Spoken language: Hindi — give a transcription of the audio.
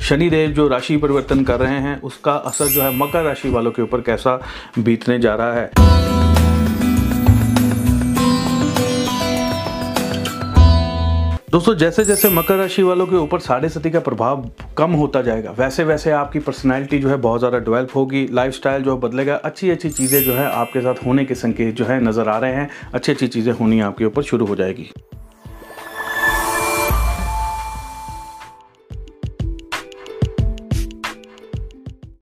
शनिदेव जो राशि परिवर्तन कर रहे हैं, उसका असर जो है मकर राशि वालों के ऊपर कैसा बीतने जा रहा है? दोस्तों जैसे जैसे मकर राशि वालों के ऊपर साढ़े सती का प्रभाव कम होता जाएगा वैसे वैसे आपकी पर्सनैलिटी जो है बहुत ज़्यादा डेवलप होगी, लाइफस्टाइल जो है बदलेगा अच्छी अच्छी चीज़ें जो है आपके साथ होने के संकेत जो है नज़र आ रहे हैं अच्छी अच्छी चीज़ें होनी आपके ऊपर शुरू हो जाएगी।